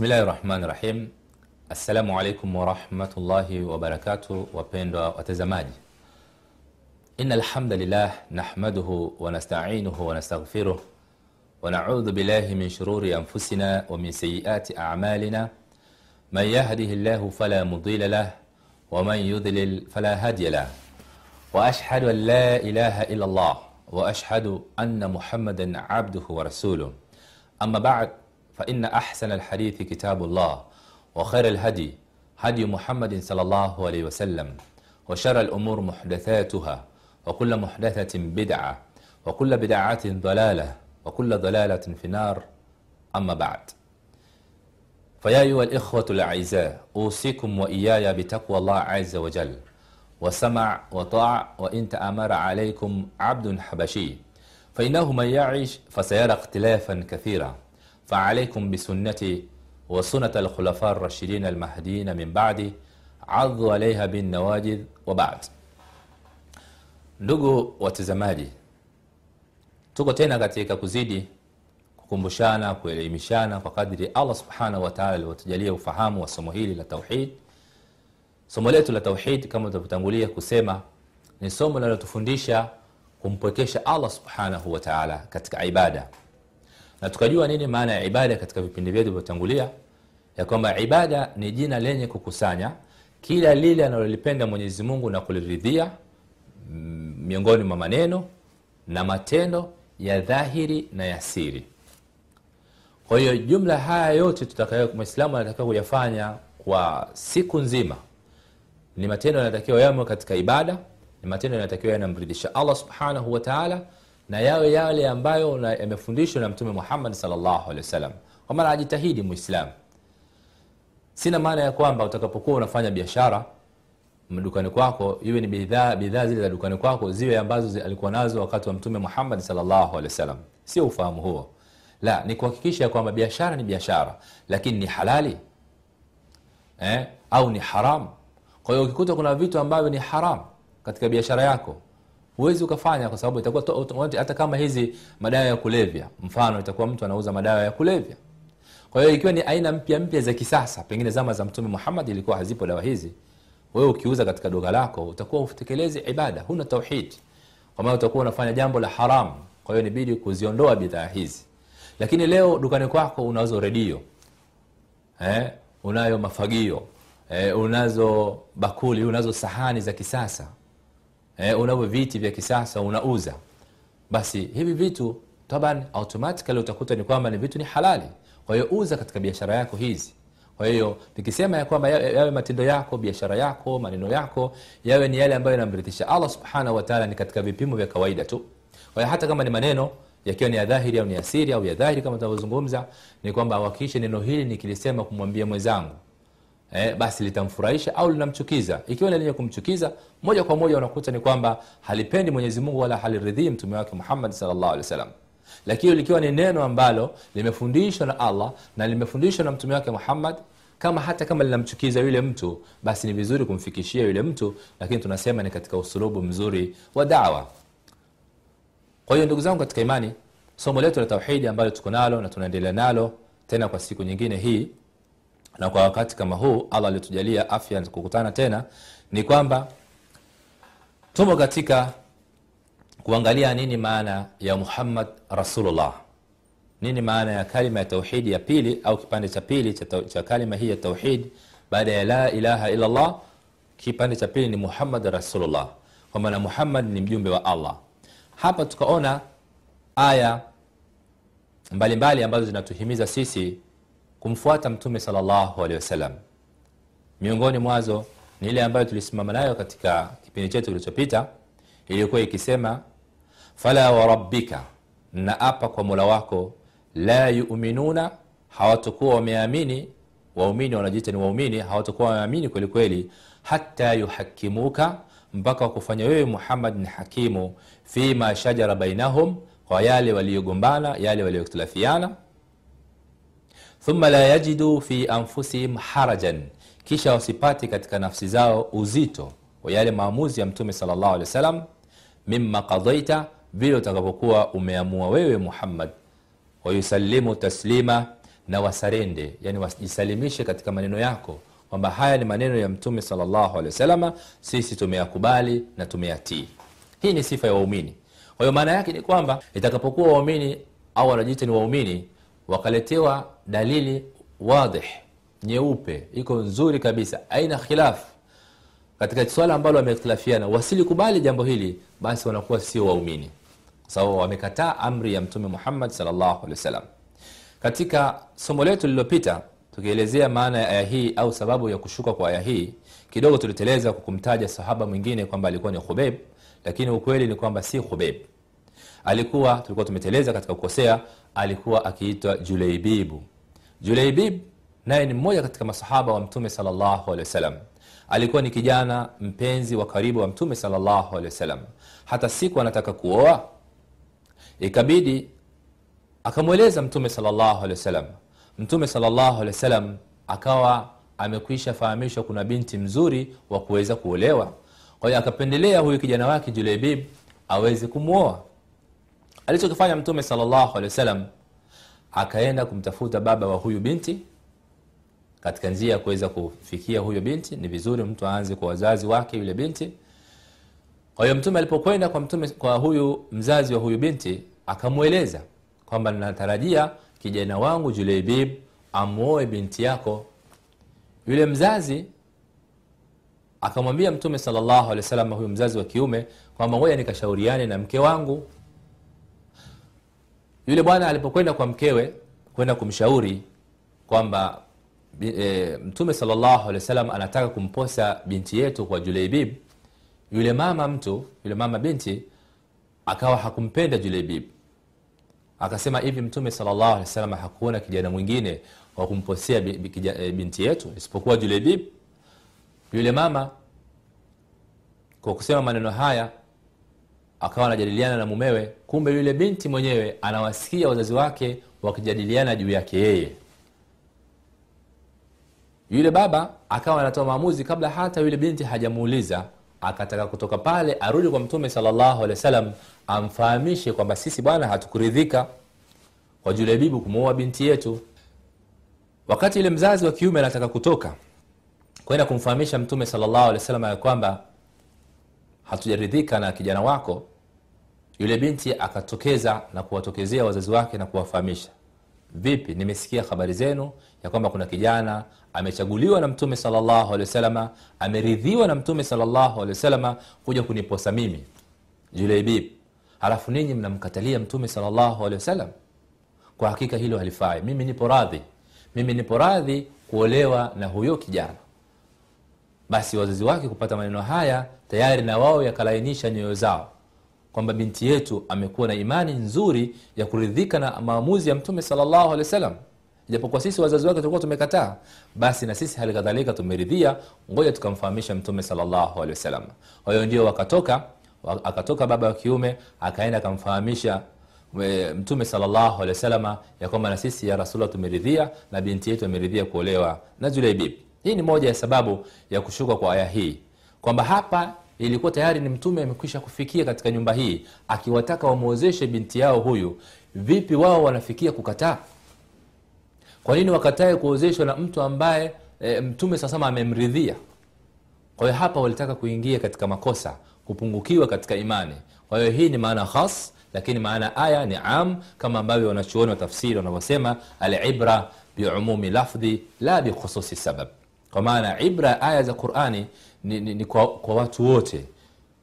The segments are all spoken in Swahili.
بسم الله الرحمن الرحيم السلام عليكم ورحمة الله وبركاته وبيندو وتزماجي إن الحمد لله نحمده ونستعينه ونستغفره ونعوذ بالله من شرور أنفسنا ومن سيئات أعمالنا من يهده الله فلا مضل له ومن يضلل فلا هادي له وأشهد أن لا إله إلا الله وأشهد أن محمدا عبده ورسوله أما بعد فإن أحسن الحديث كتاب الله وخير الهدي هدي محمد صلى الله عليه وسلم وشر الأمور محدثاتها وكل محدثة بدعة وكل بدعة ضلالة وكل ضلالة في النار. أما بعد. فيا أيها الإخوة الأعزاء أوصيكم وإياي بتقوى الله عز وجل وسمع وطاع وإن تأمر عليكم عبد حبشي فإنه من يعيش فسيرى اختلافا كثيرا. فعليكم بسنتي وسنة الخلفاء الراشدين المهديين من بعدي عضوا عليها بالنواجذ وبعد ndugu watazamaji tuko tena katika kuzidi kukumbushana kuelimishana kwa kadri allah subhanahu wataala alivyotujalia ufahamu wa somo hili la tauhid somo letu la tauhid kama tunavyotangulia kusema ni somo linalotufundisha kumpwekesha allah subhanahu wataala katika ibada na tukajua nini maana ya ibada katika vipindi vyetu vyotangulia ya kwamba ibada ni jina lenye kukusanya kila lile analolipenda mwenyezi mungu na kuliridhia miongoni mwa maneno na matendo ya dhahiri na ya siri. Kwa hiyo jumla haya yote mwislamu anatakiwa kuyafanya kwa siku nzima. Ni matendo yanatakiwa yamo katika ibada ni matendo yanatakiwa yanamridhisha allah subhanahu wataala na yawe yale ambayo yamefundishwa na mtume muhammad wasallam. Kwa maana ajitahidi mwislamu sina maana ya kwamba utakapokuwa unafanya biashara dukani kwako iwe ni bidhaa bidhaa zile za dukani kwako ziwe ambazo alikuwa nazo wakati wa mtume muhammad wasallam. Sio ufahamu huo. La ni kuhakikisha kwamba biashara ni biashara lakini ni halali eh? au ni haram. Kwa hiyo ukikuta kuna vitu ambavyo ni haram katika biashara yako huwezi ukafanya kwa sababu itakuwa hata kama hizi madawa ya kulevya mfano itakuwa mtu anauza madawa ya kulevya. Kwa hiyo ikiwa ni aina mpya mpya za kisasa pengine zama za mtume muhammad ilikuwa hazipo dawa hizi wewe ukiuza katika duka lako utakuwa utekelezi ibada huna tauhid. Kwa maana utakuwa unafanya jambo la haramu kwa hiyo nibidi kuziondoa bidhaa hizi. Lakini leo dukani kwako unazo redio eh? unayo mafagio eh, unazo bakuli unazo sahani za kisasa eh, unavyo viti vya kisasa unauza. Basi hivi vitu taban automatically utakuta ni kwamba ni vitu ni halali. Kwa hiyo uza katika biashara yako hizi. Kwa hiyo nikisema ya kwamba yawe, matendo yako biashara yako maneno yako yawe ni yale ambayo yanamridhisha allah subhanahu wataala ni katika vipimo vya kawaida tu. Kwa hiyo hata kama ni maneno yakiwa ni ya dhahiri au ni ya siri au ya dhahiri kama tunavyozungumza ni kwamba awakikishe neno hili nikilisema kumwambia mwenzangu eh, basi litamfurahisha au linamchukiza. Ikiwa lenye kumchukiza moja kwa moja unakuta ni kwamba halipendi mwenyezi mungu wala haliridhii mtume wake muhammad wasallam. Lakini likiwa ni neno ambalo limefundishwa na allah na limefundishwa na mtume wake muhammad kama hata kama linamchukiza yule mtu basi ni vizuri kumfikishia yule mtu lakini tunasema ni katika usulubu mzuri wa dawa. Kwa hiyo ndugu zangu katika imani somo letu la tauhidi ambalo tuko nalo na tunaendelea nalo tena kwa siku nyingine hii na kwa wakati kama huu allah alitujalia afya kukutana tena ni kwamba tumo katika kuangalia nini maana ya muhammad rasulullah. Nini maana ya kalima ya tauhidi ya pili au kipande cha pili cha, cha kalima hii ya tauhid baada ya la ilaha illallah kipande cha pili ni muhammad rasulullah. Kwa maana muhammad ni mjumbe wa allah. Hapa tukaona aya mbalimbali mbali ambazo zinatuhimiza sisi kumfuata mtume salllahu alehi wasallam. Miongoni mwazo ni ile ambayo tulisimama nayo katika kipindi chetu kilichopita iliyokuwa ikisema fala warabbika naapa kwa mola wako la yuminuna hawatakuwa wameamini waumini wanajiita ni waumini hawatakuwa wameamini kwelikweli hata yuhakimuka mpaka wakufanya wewe muhammad ni hakimu fima shajara bainahum kwa yale waliyogombana, yale walioikhtilafiana thumma la yajidu fi anfusihim harajan kisha wasipati katika nafsi zao uzito wa yale maamuzi ya mtume salllah alehi wa sallam mima qadaita vile utakapokuwa umeamua wewe muhammad wayusalimu taslima na wasarende yani wajisalimishe katika maneno yako kwamba haya ni maneno ya mtume salllahu alehi wasalama sisi tumeyakubali na tumeyatii. Hii ni sifa ya waumini. Kwa hiyo maana yake ni kwamba itakapokuwa waumini au wanajiita ni waumini wakaletewa dalili wadih nyeupe iko nzuri kabisa aina khilafu katika swala ambalo wamehtilafiana wasilikubali jambo hili basi wanakuwa sio waumini. Kwa sababu wamekataa amri ya mtume muhammad salllahu alehi wasallam. Katika somo letu lililopita tukielezea maana ya aya hii au sababu ya kushuka kwa aya hii kidogo tuliteleza kwa kumtaja sahaba mwingine kwamba alikuwa ni khubeb lakini ukweli ni kwamba si khubeb alikuwa tulikuwa tumeteleza katika kukosea alikuwa akiitwa juleibibu. Juleibib naye ni mmoja katika masahaba wa mtume salllahu alikuwa ni kijana mpenzi wa karibu wa mtume salllahu hata siku anataka kuoa ikabidi akamweleza mtume salllahu mtume salllahu akawa amekwisha fahamishwa kuna binti mzuri wa kuweza kuolewa. Kwa hiyo akapendelea huyu kijana wake juleibib aweze kumwoa alichokifanya mtume salllahu alehi wasallam akaenda kumtafuta baba wa huyu binti. Katika njia ya kuweza kufikia huyo binti ni vizuri mtu aanze kwa wazazi wake yule binti. Kwa hiyo mtume alipokwenda kwa mtume kwa huyu mzazi wa huyu binti akamweleza kwamba natarajia kijana wangu juleibib amwoe binti yako. Yule mzazi akamwambia mtume salllahu alehi wasallam huyu mzazi wa kiume kwamba ngoja nikashauriane na mke wangu yule bwana alipokwenda kwa mkewe kwenda kumshauri kwamba e, mtume salllahu anataka kumposa binti yetu kwa juleibib yule mama mtu yule mama binti akawa hakumpenda juleibib. Akasema hivi mtume salllahu hakuona kijana mwingine wa kumposea binti yetu isipokuwa juleibib. Yule mama kwa kusema maneno haya akawa anajadiliana na mumewe kumbe yule binti mwenyewe anawasikia wazazi wake wakijadiliana juu yake yeye. Yule baba akawa anatoa maamuzi kabla hata yule binti hajamuuliza akataka kutoka pale arudi kwa mtume wasallam amfahamishe kwamba sisi bwana hatukuridhika kwa julebibu kumuoa binti yetu. Wakati yule mzazi wa kiume anataka kutoka kwenda kumfahamisha mtume wasallam ya kwamba hatujaridhika na kijana wako yule binti akatokeza na kuwatokezea wazazi wake na kuwafahamisha. Vipi nimesikia habari zenu ya kwamba kuna kijana amechaguliwa na mtume wasalama ameridhiwa na mtume wasalama kuja kuniposa mimi. Julaibib, halafu ninyi mnamkatalia mtume wasallam? Kwa hakika hilo halifai. Mimi nipo radhi. Mimi nipo radhi kuolewa na huyo kijana basi wazazi wake kupata maneno haya tayari na wao yakalainisha nyoyo zao kwamba binti yetu amekuwa na imani nzuri ya kuridhika na maamuzi ya mtume wasallam. Ijapokuwa sisi wazazi wake tulikuwa tumekataa basi na sisi hali kadhalika tumeridhia. Ngoja tukamfahamisha mtume kwa hiyo ndio wakatoka akatoka baba wa kiume akaenda akamfahamisha mtume salllahu alehi wasalama ya kwamba na sisi ya rasulllah tumeridhia na binti yetu ameridhia kuolewa na juleibib hii ni moja ya sababu ya kushuka kwa aya hii. Kwamba hapa ilikuwa tayari ni mtume amekwisha kufikia katika nyumba hii akiwataka wamwozeshe binti yao huyu. Vipi wao wanafikia kukataa? Kwa nini wakatae kuozeshwa na mtu ambaye e, mtume sasama amemridhia? Kwa hiyo hapa walitaka kuingia katika makosa kupungukiwa katika imani. Kwa hiyo hii ni maana khas lakini maana aya ni am kama ambavyo wanachuoni wa tafsiri wanavyosema alibra biumumi lafdhi la bikhususi sabab kwa maana ibra aya za qurani ni, ni, ni kwa, kwa watu wote.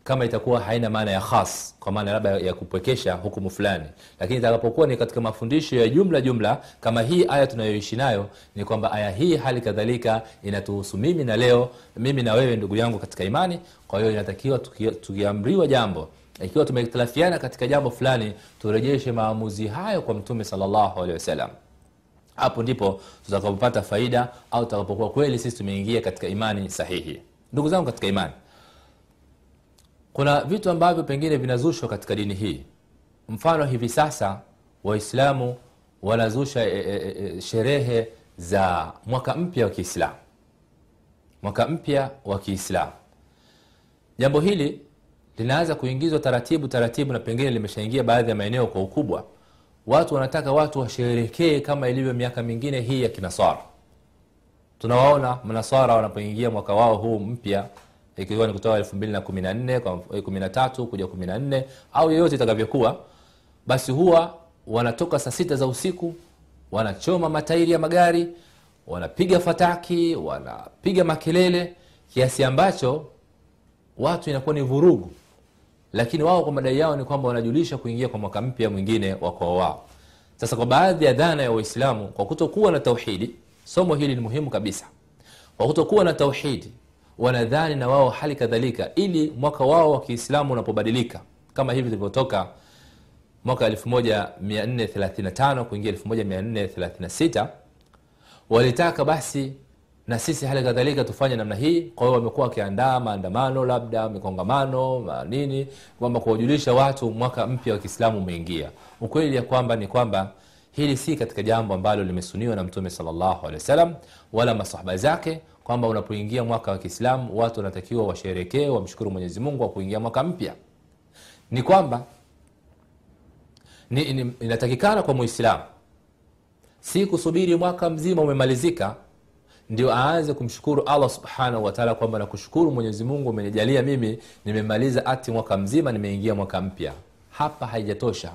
Kama itakuwa haina maana ya khas kwa maana labda ya kupwekesha hukumu fulani. Lakini itakapokuwa ni katika mafundisho ya jumla jumla kama hii aya tunayoishi nayo ni kwamba aya hii hali kadhalika inatuhusu mimi na leo mimi na wewe ndugu yangu katika imani. Kwa hiyo inatakiwa tukiamriwa jambo. Ikiwa tumehitilafiana katika jambo fulani turejeshe maamuzi hayo kwa mtume salllahu alehi wasallam hapo ndipo tutakapopata faida au tutakapokuwa kweli sisi tumeingia katika imani sahihi. Ndugu zangu katika imani kuna vitu ambavyo pengine vinazushwa katika dini hii. Mfano hivi sasa waislamu wanazusha e, e, e, sherehe za mwaka mpya wa kiislamu. Mwaka mpya wa kiislamu. Jambo hili linaanza kuingizwa taratibu taratibu na pengine limeshaingia baadhi ya maeneo kwa ukubwa watu wanataka watu washerekee kama ilivyo miaka mingine hii ya kinaswara. Tunawaona manasara wanapoingia mwaka wao huu mpya ikiwa ni kutoka elfu mbili na kumi na nne kumi na tatu kuja kumi na nne au yeyote itakavyokuwa basi huwa wanatoka saa sita za usiku wanachoma matairi ya magari wanapiga fataki wanapiga makelele kiasi ambacho watu inakuwa ni vurugu lakini wao kwa madai yao ni kwamba wanajulisha kuingia kwa mwaka mpya mwingine wa kwao wao. Sasa kwa baadhi ya dhana ya waislamu kwa kutokuwa na tauhidi somo hili ni muhimu kabisa. Kwa kutokuwa na tauhidi wanadhani na wao hali kadhalika ili mwaka wao wa kiislamu unapobadilika. Kama hivi tulivyotoka mwaka 1435 kuingia 1436 walitaka basi na sisi hali kadhalika tufanye namna hii. Kwa hiyo wamekuwa wakiandaa maandamano labda mikongamano ma nini kwamba kuwajulisha watu mwaka mpya wa kiislamu umeingia. Ukweli ya kwamba ni kwamba hili si katika jambo ambalo limesuniwa na mtume wasallam wala masahaba zake kwamba unapoingia mwaka wa kiislamu watu wanatakiwa washerekee wamshukuru mwenyezi wa kuingia mwaka mpya. Ni kwamba inatakikana kwa muislamu si kusubiri mwaka mzima umemalizika ndio aanze kumshukuru allah subhanahu wataala kwamba nakushukuru mwenyezi mungu umenijalia mimi nimemaliza ati mwaka mzima nimeingia mwaka mpya. Hapa haijatosha.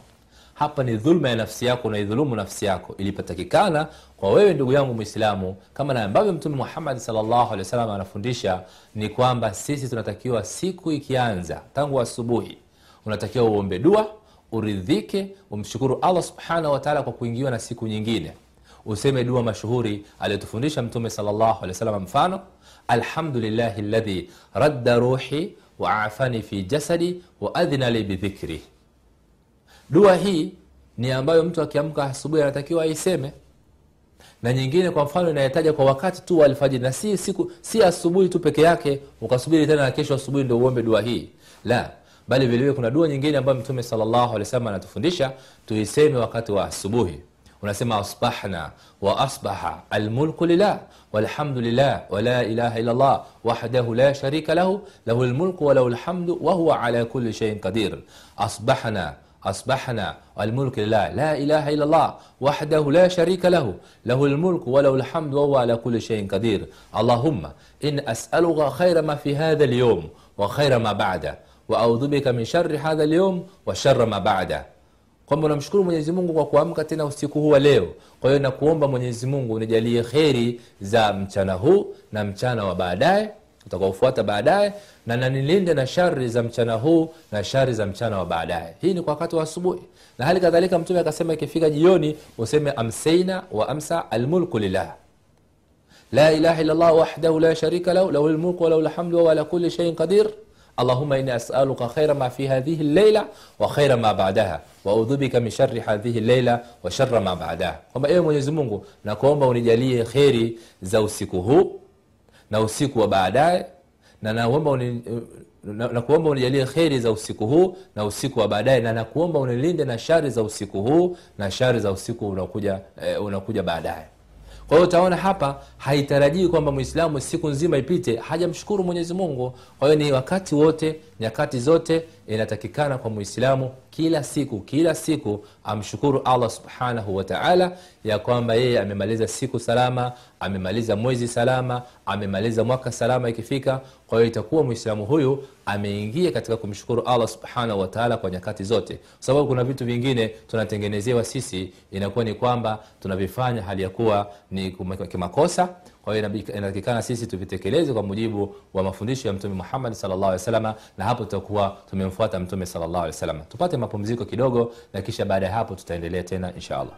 Hapa ni dhulma ya nafsi yako unaidhulumu nafsi yako. Ilipotakikana kwa wewe ndugu yangu mwislamu kama na ambavyo mtume muhammadi salllahu anafundisha ni kwamba sisi tunatakiwa siku ikianza tangu asubuhi unatakiwa uombe dua uridhike umshukuru allah subhanahu wataala kwa kuingiwa na siku nyingine useme dua mashuhuri aliyotufundisha mtume salllahu alehi wasallam mfano alhamdulillahi ladhi radda ruhi waafani fi jasadi waadhina li bidhikri. dua hii ni ambayo mtu akiamka asubuhi anatakiwa aiseme. Na nyingine kwa mfano inayetaja kwa wakati tu wa na si siku si asubuhi tu peke yake ukasubiri tena na kesho asubuhi ndio uombe dua hii. La bali vilevile kuna dua nyingine ambayo mtume wasallam anatufundisha tuiseme wakati wa asubuhi ونسمع أصبحنا وأصبح الملك لله والحمد لله ولا إله إلا الله وحده لا شريك له له الملك وله الحمد وهو على كل شيء قدير. أصبحنا أصبحنا الملك لله لا إله إلا الله وحده لا شريك له له الملك وله الحمد وهو على كل شيء قدير. اللهم إن أسألك خير ما في هذا اليوم وخير ما بعده وأعوذ بك من شر هذا اليوم وشر ما بعده. Kwamba unamshukuru mwenyezi mungu kwa kuamka tena usiku huu wa leo. Kwa hiyo nakuomba mwenyezi mungu unijalie kheri za mchana huu na mchana wa baadaye utakaofuata baadaye na nanilinde na shari za mchana huu na shari za mchana wa baadaye. Hii ni kwa wakati wa asubuhi. Na hali kadhalika mtume akasema ikifika jioni useme amseina wa amsa almulku lillah. La ilaha illallah wahdahu la sharika lahu lahu lmulku walahu lhamdu wahuwa ala kuli sheiin qadir اللهم إني أسألك خير ما في هذه الليلة وخير ما بعدها وأعوذ بك من شر هذه الليلة وشر ما بعدها kwamba ewe mwenyezi mungu nakuomba unijalie kheri za usiku huu na usiku wa baadaye na naomba uni, na, nakuomba unijalie kheri za usiku huu na usiku wa baadaye na nakuomba unilinde na shari za usiku huu na shari za usiku unakuja, eh, unakuja baadaye kwa utaona hapa haitarajii kwamba mwislamu siku nzima ipite hajamshukuru mwenyezi mungu. Kwa hiyo ni wakati wote nyakati zote inatakikana kwa mwislamu kila siku kila siku amshukuru allah subhanahu wataala ya kwamba yeye amemaliza siku salama amemaliza mwezi salama amemaliza mwaka salama ikifika. Kwa hiyo itakuwa mwislamu huyu ameingia katika kumshukuru allah subhanahu wataala kwa nyakati zote. Kwa sababu kuna vitu vingine tunatengenezewa sisi inakuwa ni kwamba tunavifanya hali ya kuwa ni kimakosa. Kwa hiyo inatakikana sisi tuvitekeleze kwa mujibu wa mafundisho ya mtume muhammadi salllah salama na hapo tutakuwa tumemfuata mtume salllah salama tupate mapumziko kidogo na kisha baada ya hapo tutaendelea tena insha allah